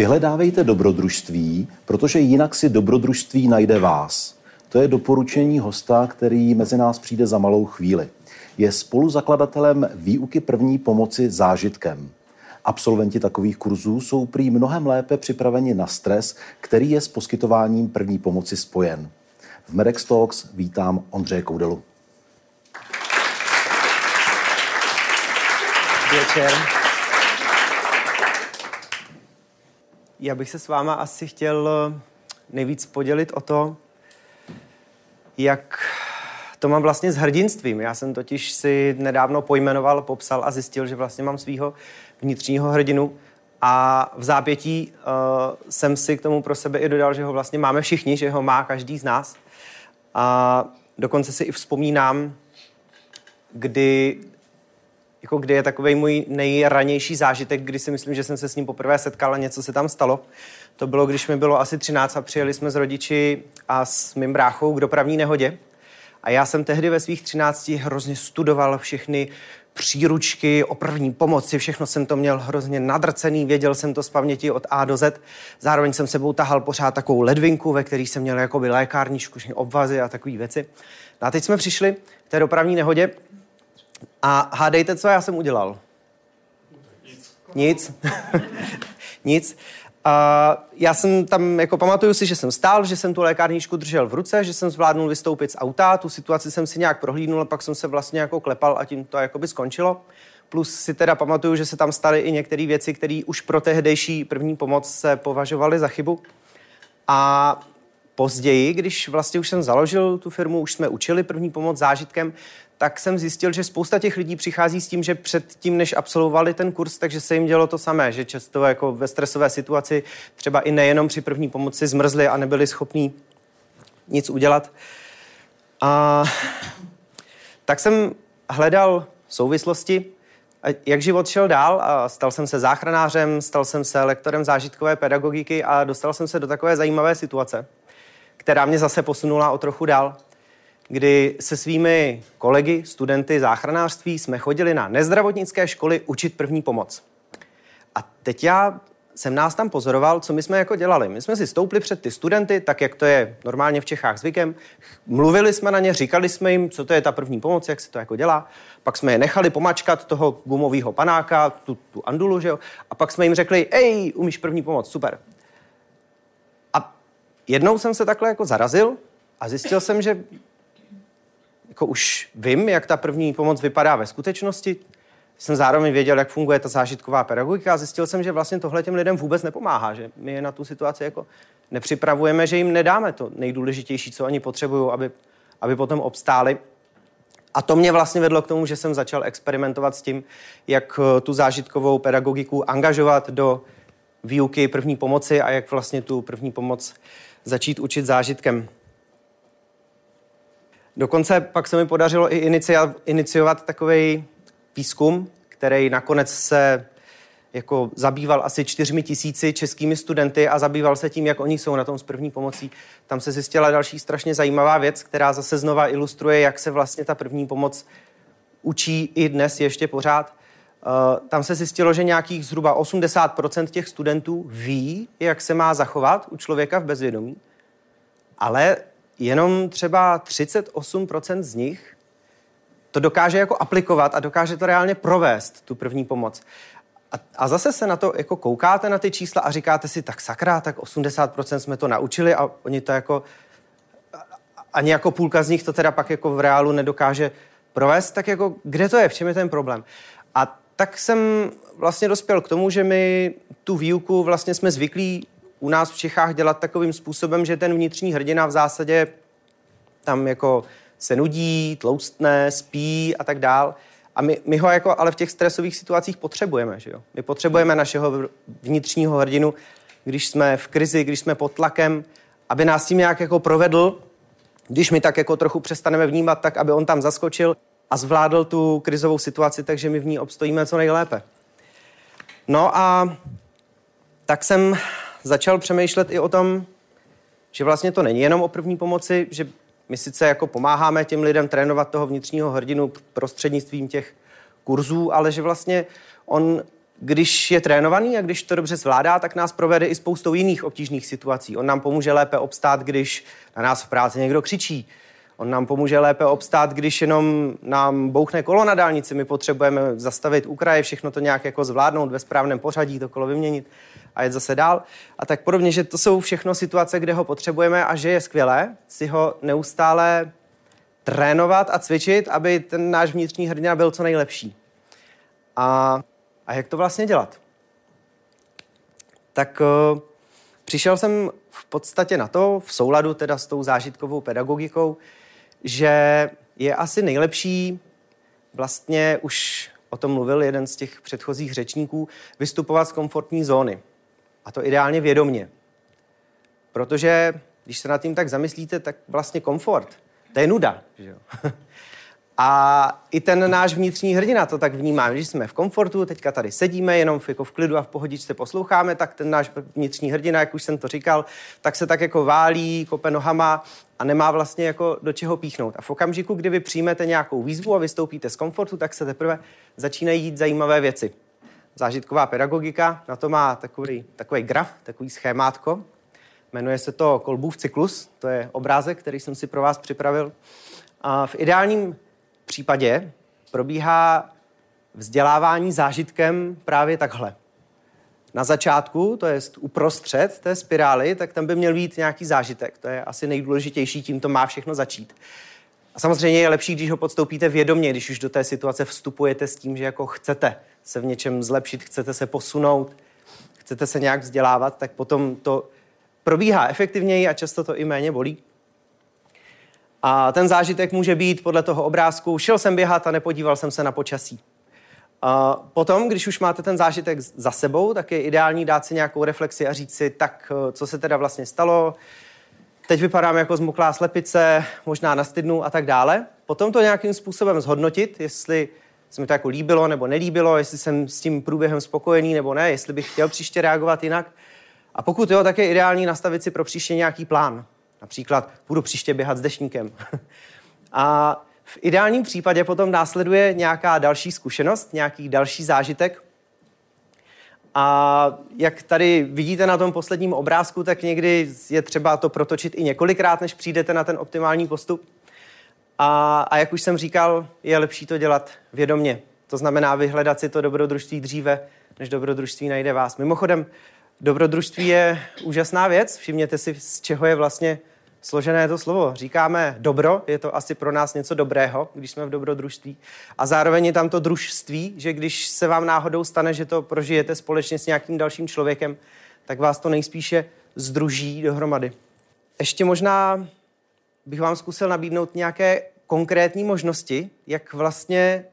Vyhledávejte dobrodružství, protože jinak si dobrodružství najde vás. To je doporučení hosta, který mezi nás přijde za malou chvíli. Je spoluzakladatelem výuky první pomoci zážitkem. Absolventi takových kurzů jsou prý mnohem lépe připraveni na stres, který je s poskytováním první pomoci spojen. V Medex Talks vítám Ondřeje Koudelu. Večer. Já bych se s váma asi chtěl eh, nejvíc podělit o to, jak to mám vlastně s hrdinstvím. Já jsem totiž si nedávno pojmenoval, popsal a zjistil, že vlastně mám svého vnitřního hrdinu. A v zápětí uh, jsem si k tomu pro sebe i dodal, že ho vlastně máme všichni, že ho má každý z nás. A dokonce si i vzpomínám, kdy jako kdy je takový můj nejranější zážitek, kdy si myslím, že jsem se s ním poprvé setkal a něco se tam stalo. To bylo, když mi bylo asi 13 a přijeli jsme s rodiči a s mým bráchou k dopravní nehodě. A já jsem tehdy ve svých 13 hrozně studoval všechny příručky o první pomoci, všechno jsem to měl hrozně nadrcený, věděl jsem to z paměti od A do Z. Zároveň jsem sebou tahal pořád takovou ledvinku, ve který jsem měl jakoby lékárničku, obvazy a takové věci. No a teď jsme přišli k té dopravní nehodě a hádejte, co já jsem udělal. Nic. Nic. Nic. A já jsem tam, jako pamatuju si, že jsem stál, že jsem tu lékárničku držel v ruce, že jsem zvládnul vystoupit z auta, tu situaci jsem si nějak prohlídnul, a pak jsem se vlastně jako klepal a tím to jakoby skončilo. Plus si teda pamatuju, že se tam staly i některé věci, které už pro tehdejší první pomoc se považovaly za chybu. A později, když vlastně už jsem založil tu firmu, už jsme učili první pomoc zážitkem, tak jsem zjistil, že spousta těch lidí přichází s tím, že předtím, než absolvovali ten kurz, takže se jim dělo to samé, že často jako ve stresové situaci třeba i nejenom při první pomoci zmrzli a nebyli schopní nic udělat. A tak jsem hledal souvislosti, jak život šel dál a stal jsem se záchranářem, stal jsem se lektorem zážitkové pedagogiky a dostal jsem se do takové zajímavé situace, která mě zase posunula o trochu dál kdy se svými kolegy, studenty záchranářství jsme chodili na nezdravotnické školy učit první pomoc. A teď já jsem nás tam pozoroval, co my jsme jako dělali. My jsme si stoupli před ty studenty, tak jak to je normálně v Čechách zvykem. Mluvili jsme na ně, říkali jsme jim, co to je ta první pomoc, jak se to jako dělá. Pak jsme je nechali pomačkat toho gumového panáka, tu, tu andulu, že jo? A pak jsme jim řekli, ej, umíš první pomoc, super. A jednou jsem se takhle jako zarazil a zjistil jsem, že jako už vím, jak ta první pomoc vypadá ve skutečnosti. Jsem zároveň věděl, jak funguje ta zážitková pedagogika a zjistil jsem, že vlastně tohle těm lidem vůbec nepomáhá, že my je na tu situaci jako nepřipravujeme, že jim nedáme to nejdůležitější, co oni potřebují, aby, aby potom obstáli. A to mě vlastně vedlo k tomu, že jsem začal experimentovat s tím, jak eh, tu zážitkovou pedagogiku angažovat do výuky první pomoci a jak vlastně tu první pomoc začít učit zážitkem. Dokonce pak se mi podařilo i iniciovat takový výzkum, který nakonec se jako zabýval asi čtyřmi tisíci českými studenty a zabýval se tím, jak oni jsou na tom s první pomocí. Tam se zjistila další strašně zajímavá věc, která zase znova ilustruje, jak se vlastně ta první pomoc učí i dnes ještě pořád. Uh, tam se zjistilo, že nějakých zhruba 80% těch studentů ví, jak se má zachovat u člověka v bezvědomí, ale jenom třeba 38% z nich to dokáže jako aplikovat a dokáže to reálně provést, tu první pomoc. A, a zase se na to jako koukáte na ty čísla a říkáte si, tak sakra, tak 80% jsme to naučili a oni to jako, ani jako půlka z nich to teda pak jako v reálu nedokáže provést, tak jako kde to je, v čem je ten problém? A tak jsem vlastně dospěl k tomu, že my tu výuku vlastně jsme zvyklí u nás v Čechách dělat takovým způsobem, že ten vnitřní hrdina v zásadě tam jako se nudí, tloustne, spí a tak dál. A my, my ho jako ale v těch stresových situacích potřebujeme, že jo? My potřebujeme našeho vnitřního hrdinu, když jsme v krizi, když jsme pod tlakem aby nás tím nějak jako provedl, když my tak jako trochu přestaneme vnímat, tak aby on tam zaskočil a zvládl tu krizovou situaci, takže my v ní obstojíme co nejlépe. No a tak jsem začal přemýšlet i o tom, že vlastně to není jenom o první pomoci, že my sice jako pomáháme těm lidem trénovat toho vnitřního hrdinu prostřednictvím těch kurzů, ale že vlastně on, když je trénovaný a když to dobře zvládá, tak nás provede i spoustou jiných obtížných situací. On nám pomůže lépe obstát, když na nás v práci někdo křičí. On nám pomůže lépe obstát, když jenom nám bouchne kolo na dálnici. My potřebujeme zastavit u kraje, všechno to nějak jako zvládnout ve správném pořadí, to kolo vyměnit a jet zase dál. A tak podobně, že to jsou všechno situace, kde ho potřebujeme a že je skvělé si ho neustále trénovat a cvičit, aby ten náš vnitřní hrdina byl co nejlepší. A, a jak to vlastně dělat? Tak uh, přišel jsem v podstatě na to, v souladu teda s tou zážitkovou pedagogikou, že je asi nejlepší vlastně už o tom mluvil jeden z těch předchozích řečníků, vystupovat z komfortní zóny. A to ideálně vědomně. Protože když se nad tím tak zamyslíte, tak vlastně komfort, to je nuda. Že jo? A i ten náš vnitřní hrdina to tak vnímá. Když jsme v komfortu, teďka tady sedíme, jenom v, jako v klidu a v pohodičce posloucháme, tak ten náš vnitřní hrdina, jak už jsem to říkal, tak se tak jako válí, kope nohama a nemá vlastně jako do čeho píchnout. A v okamžiku, kdy vy přijmete nějakou výzvu a vystoupíte z komfortu, tak se teprve začínají jít zajímavé věci. Zážitková pedagogika na to má takový, takový graf, takový schémátko. Jmenuje se to Kolbův cyklus, to je obrázek, který jsem si pro vás připravil. A v ideálním případě probíhá vzdělávání zážitkem právě takhle. Na začátku, to je uprostřed té spirály, tak tam by měl být nějaký zážitek. To je asi nejdůležitější, tím to má všechno začít. A samozřejmě je lepší, když ho podstoupíte vědomě, když už do té situace vstupujete s tím, že jako chcete se v něčem zlepšit, chcete se posunout, chcete se nějak vzdělávat, tak potom to probíhá efektivněji a často to i méně bolí. A ten zážitek může být podle toho obrázku, šel jsem běhat a nepodíval jsem se na počasí. A potom, když už máte ten zážitek za sebou, tak je ideální dát si nějakou reflexi a říct si, tak co se teda vlastně stalo, teď vypadám jako zmuklá slepice, možná nastydnu a tak dále. Potom to nějakým způsobem zhodnotit, jestli se mi to jako líbilo nebo nelíbilo, jestli jsem s tím průběhem spokojený nebo ne, jestli bych chtěl příště reagovat jinak. A pokud jo, tak je ideální nastavit si pro příště nějaký plán. Například budu příště běhat s dešníkem. a v ideálním případě potom následuje nějaká další zkušenost, nějaký další zážitek. A jak tady vidíte na tom posledním obrázku, tak někdy je třeba to protočit i několikrát, než přijdete na ten optimální postup. A, a jak už jsem říkal, je lepší to dělat vědomně. To znamená vyhledat si to dobrodružství dříve, než dobrodružství najde vás. Mimochodem, dobrodružství je úžasná věc. Všimněte si, z čeho je vlastně složené to slovo. Říkáme dobro, je to asi pro nás něco dobrého, když jsme v dobrodružství. A zároveň je tam to družství, že když se vám náhodou stane, že to prožijete společně s nějakým dalším člověkem, tak vás to nejspíše združí dohromady. Ještě možná bych vám zkusil nabídnout nějaké konkrétní možnosti, jak vlastně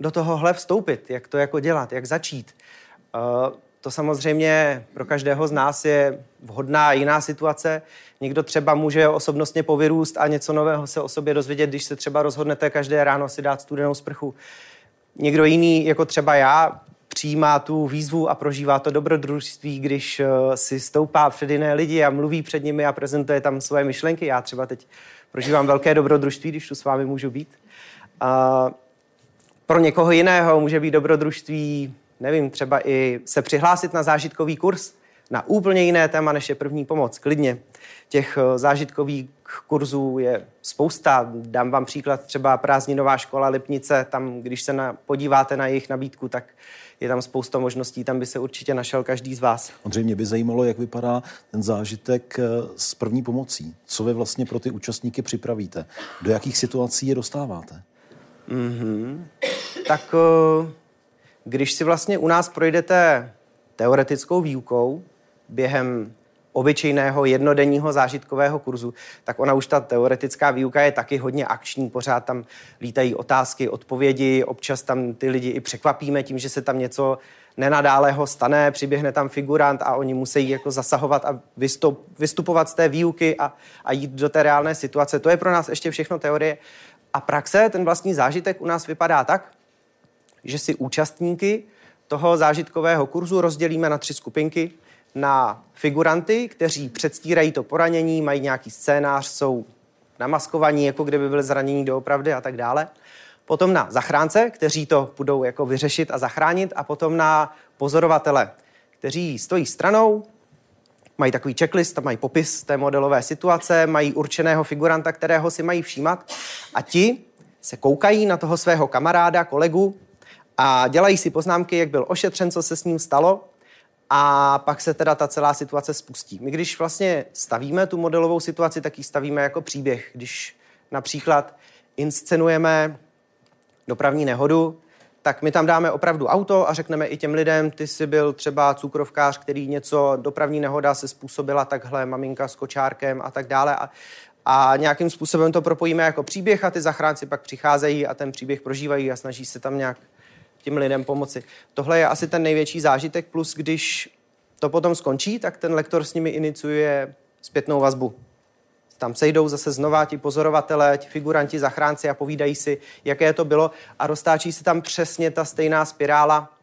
do tohohle vstoupit, jak to jako dělat, jak začít. Uh, to samozřejmě pro každého z nás je vhodná jiná situace. Někdo třeba může osobnostně povyrůst a něco nového se o sobě dozvědět, když se třeba rozhodnete každé ráno si dát studenou sprchu. Někdo jiný, jako třeba já, přijímá tu výzvu a prožívá to dobrodružství, když eh, si stoupá před jiné lidi a mluví před nimi a prezentuje tam svoje myšlenky. Já třeba teď prožívám velké dobrodružství, když tu s vámi můžu být. A pro někoho jiného může být dobrodružství nevím, třeba i se přihlásit na zážitkový kurz na úplně jiné téma, než je první pomoc. Klidně. Těch eh, zážitkových kurzů je spousta. Dám vám příklad třeba prázdninová škola Lipnice. Tam, když se na, podíváte na jejich nabídku, tak je tam spousta možností, tam by se určitě našel každý z vás. Ondřej, mě by zajímalo, jak vypadá ten zážitek eh, s první pomocí. Co vy vlastně pro ty účastníky připravíte? Do jakých situací je dostáváte? Mm-hmm. Tak uh když si vlastně u nás projdete teoretickou výukou během obyčejného jednodenního zážitkového kurzu, tak ona už ta teoretická výuka je taky hodně akční, pořád tam lítají otázky, odpovědi, občas tam ty lidi i překvapíme tím, že se tam něco nenadále stane, přiběhne tam figurant a oni musí jako zasahovat a vystup, vystupovat z té výuky a, a jít do té reálné situace. To je pro nás ještě všechno teorie. A praxe, ten vlastní zážitek u nás vypadá tak, že si účastníky toho zážitkového kurzu rozdělíme na tři skupinky. Na figuranty, kteří předstírají to poranění, mají nějaký scénář, jsou namaskovaní, jako kdyby byli zranění doopravdy a tak dále. Potom na zachránce, kteří to budou jako vyřešit a zachránit. A potom na pozorovatele, kteří stojí stranou, mají takový checklist, mají popis té modelové situace, mají určeného figuranta, kterého si mají všímat. A ti se koukají na toho svého kamaráda, kolegu a dělají si poznámky, jak byl ošetřen, co se s ním stalo a pak se teda ta celá situace spustí. My když vlastně stavíme tu modelovou situaci, tak ji stavíme jako příběh. Když například inscenujeme dopravní nehodu, tak my tam dáme opravdu auto a řekneme i těm lidem, ty jsi byl třeba cukrovkář, který něco, dopravní nehoda se způsobila takhle, maminka s kočárkem a tak dále. A, a nějakým způsobem to propojíme jako příběh a ty zachránci pak přicházejí a ten příběh prožívají a snaží se tam nějak těm lidem pomoci. Tohle je asi ten největší zážitek, plus když to potom skončí, tak ten lektor s nimi iniciuje zpětnou vazbu. Tam sejdou zase znova ti pozorovatelé, ti figuranti, zachránci a povídají si, jaké to bylo a roztáčí se tam přesně ta stejná spirála,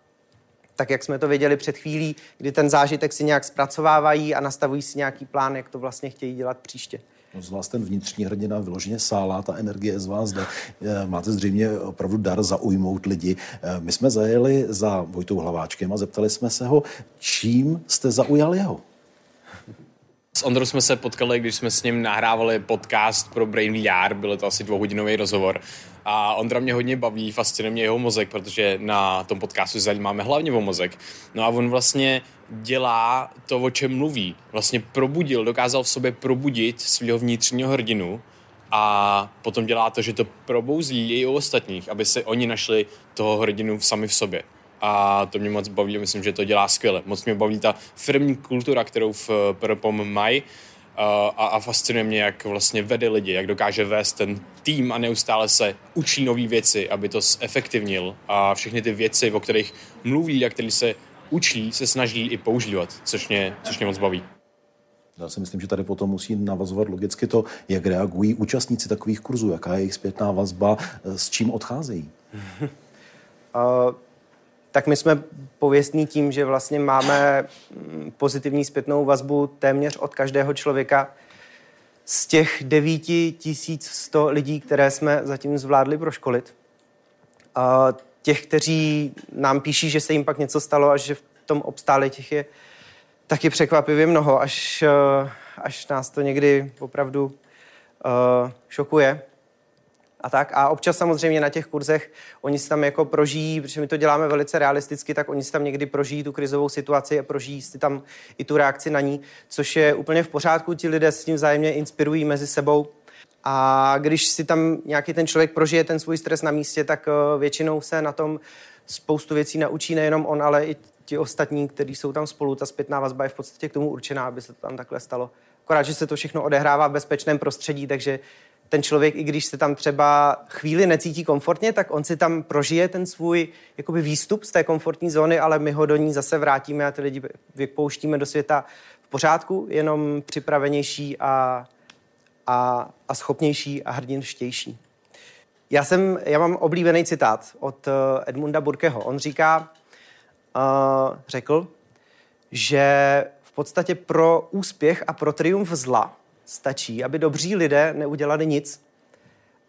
tak jak jsme to věděli před chvílí, kdy ten zážitek si nějak zpracovávají a nastavují si nějaký plán, jak to vlastně chtějí dělat příště. No z vás ten vnitřní hrdina vyloženě sálá, ta energie z vás jde. Eh, máte zřejmě opravdu dar zaujmout lidi. Eh, my jsme zajeli za Vojtou Hlaváčkem a zeptali jsme se ho, čím jste zaujal jeho? S Ondrou jsme se potkali, když jsme s ním nahrávali podcast pro Brain VR, byl to asi dvouhodinový rozhovor. A Ondra mě hodně baví, fascinuje mě jeho mozek, protože na tom podcastu zajímáme hlavně o mozek. No a on vlastně dělá to, o čem mluví. Vlastně probudil, dokázal v sobě probudit svého vnitřního hrdinu a potom dělá to, že to probouzí i u ostatních, aby se oni našli toho hrdinu sami v sobě a to mě moc baví, myslím, že to dělá skvěle. Moc mě baví ta firmní kultura, kterou v Perpom mají a, a fascinuje mě, jak vlastně vede lidi, jak dokáže vést ten tým a neustále se učí nové věci, aby to zefektivnil a všechny ty věci, o kterých mluví a které se učí, se snaží i používat, což mě, což mě moc baví. Já si myslím, že tady potom musí navazovat logicky to, jak reagují účastníci takových kurzů, jaká je jejich zpětná vazba, s čím odcházejí. uh tak my jsme pověstní tím, že vlastně máme mm, pozitivní zpětnou vazbu téměř od každého člověka. Z těch 9100 lidí, které jsme zatím zvládli proškolit, a těch, kteří nám píší, že se jim pak něco stalo a že v tom obstáli, těch je taky překvapivě mnoho, až, eh, až nás to někdy opravdu uh, šokuje a tak. A občas samozřejmě na těch kurzech oni si tam jako prožijí, protože my to děláme velice realisticky, tak oni si tam někdy prožijí tu krizovou situaci a prožijí si tam i tu reakci na ní, což je úplně v pořádku. Ti lidé s tím vzájemně inspirují mezi sebou. A když si tam nějaký ten člověk prožije ten svůj stres na místě, tak eh, většinou se na tom spoustu věcí naučí nejenom on, ale i ti ostatní, kteří jsou tam spolu. Ta zpětná vazba je v podstatě k tomu určená, aby se to tam takhle stalo. Akorát, že se to všechno odehrává v bezpečném prostředí, takže ten člověk, i když se tam třeba chvíli necítí komfortně, tak on si tam prožije ten svůj jakoby výstup z té komfortní zóny, ale my ho do ní zase vrátíme a ty lidi vypouštíme do světa v pořádku, jenom připravenější a, a, a schopnější a hrdinštější. Já, jsem, já mám oblíbený citát od eh, Edmunda Burkeho. On říká, uh, řekl, že v podstatě pro úspěch a pro triumf zla stačí, aby dobří lidé neudělali nic.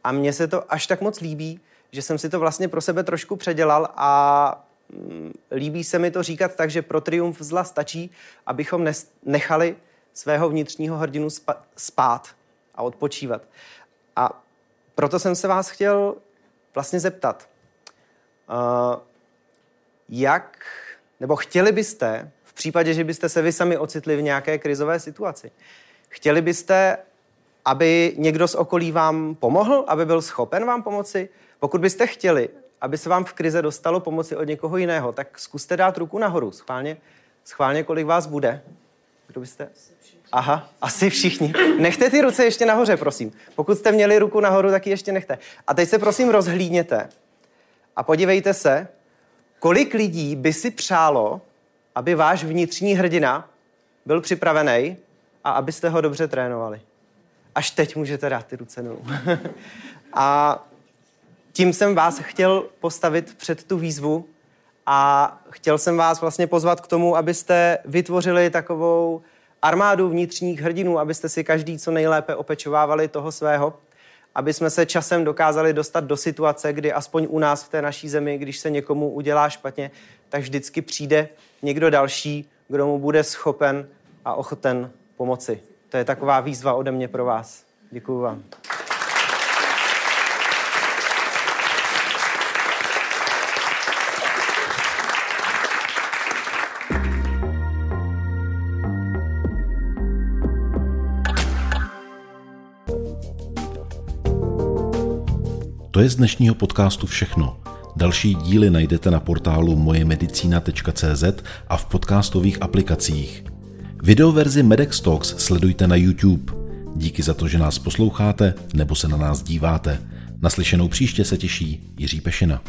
A mně se to až tak moc líbí, že jsem si to vlastně pro sebe trošku předělal a mm, líbí se mi to říkat tak, že pro triumf zla stačí, abychom nechali svého vnitřního hrdinu spát a odpočívat. A proto jsem se vás chtěl vlastně zeptat, uh, jak, nebo chtěli byste, v případě, že byste se vy sami ocitli v nějaké krizové situaci, Chtěli byste, aby někdo z okolí vám pomohl, aby byl schopen vám pomoci? Pokud byste chtěli, aby se vám v krize dostalo pomoci od někoho jiného, tak zkuste dát ruku nahoru. Schválně, schválně kolik vás bude. Kdo byste? Aha, asi všichni. Nechte ty ruce ještě nahoře, prosím. Pokud jste měli ruku nahoru, tak ji ještě nechte. A teď se prosím rozhlídněte a podívejte se, kolik lidí by si přálo, aby váš vnitřní hrdina byl připravený a abyste ho dobře trénovali. Až teď můžete dát ty ruce dolů. a tím jsem vás chtěl postavit před tu výzvu a chtěl jsem vás vlastně pozvat k tomu, abyste vytvořili takovou armádu vnitřních hrdinů, abyste si každý co nejlépe opečovávali toho svého, aby jsme se časem dokázali dostat do situace, kdy aspoň u nás v té naší zemi, když se někomu udělá špatně, tak vždycky přijde někdo další, kdo mu bude schopen a ochoten pomoci. To je taková výzva ode mě pro vás. Děkuji vám. To je z dnešního podcastu všechno. Další díly najdete na portálu mojemedicina.cz a v podcastových aplikacích. Videoverzi Medex Talks sledujte na YouTube. Díky za to, že nás posloucháte nebo se na nás díváte. Naslyšenou příště se těší Jiří Pešina.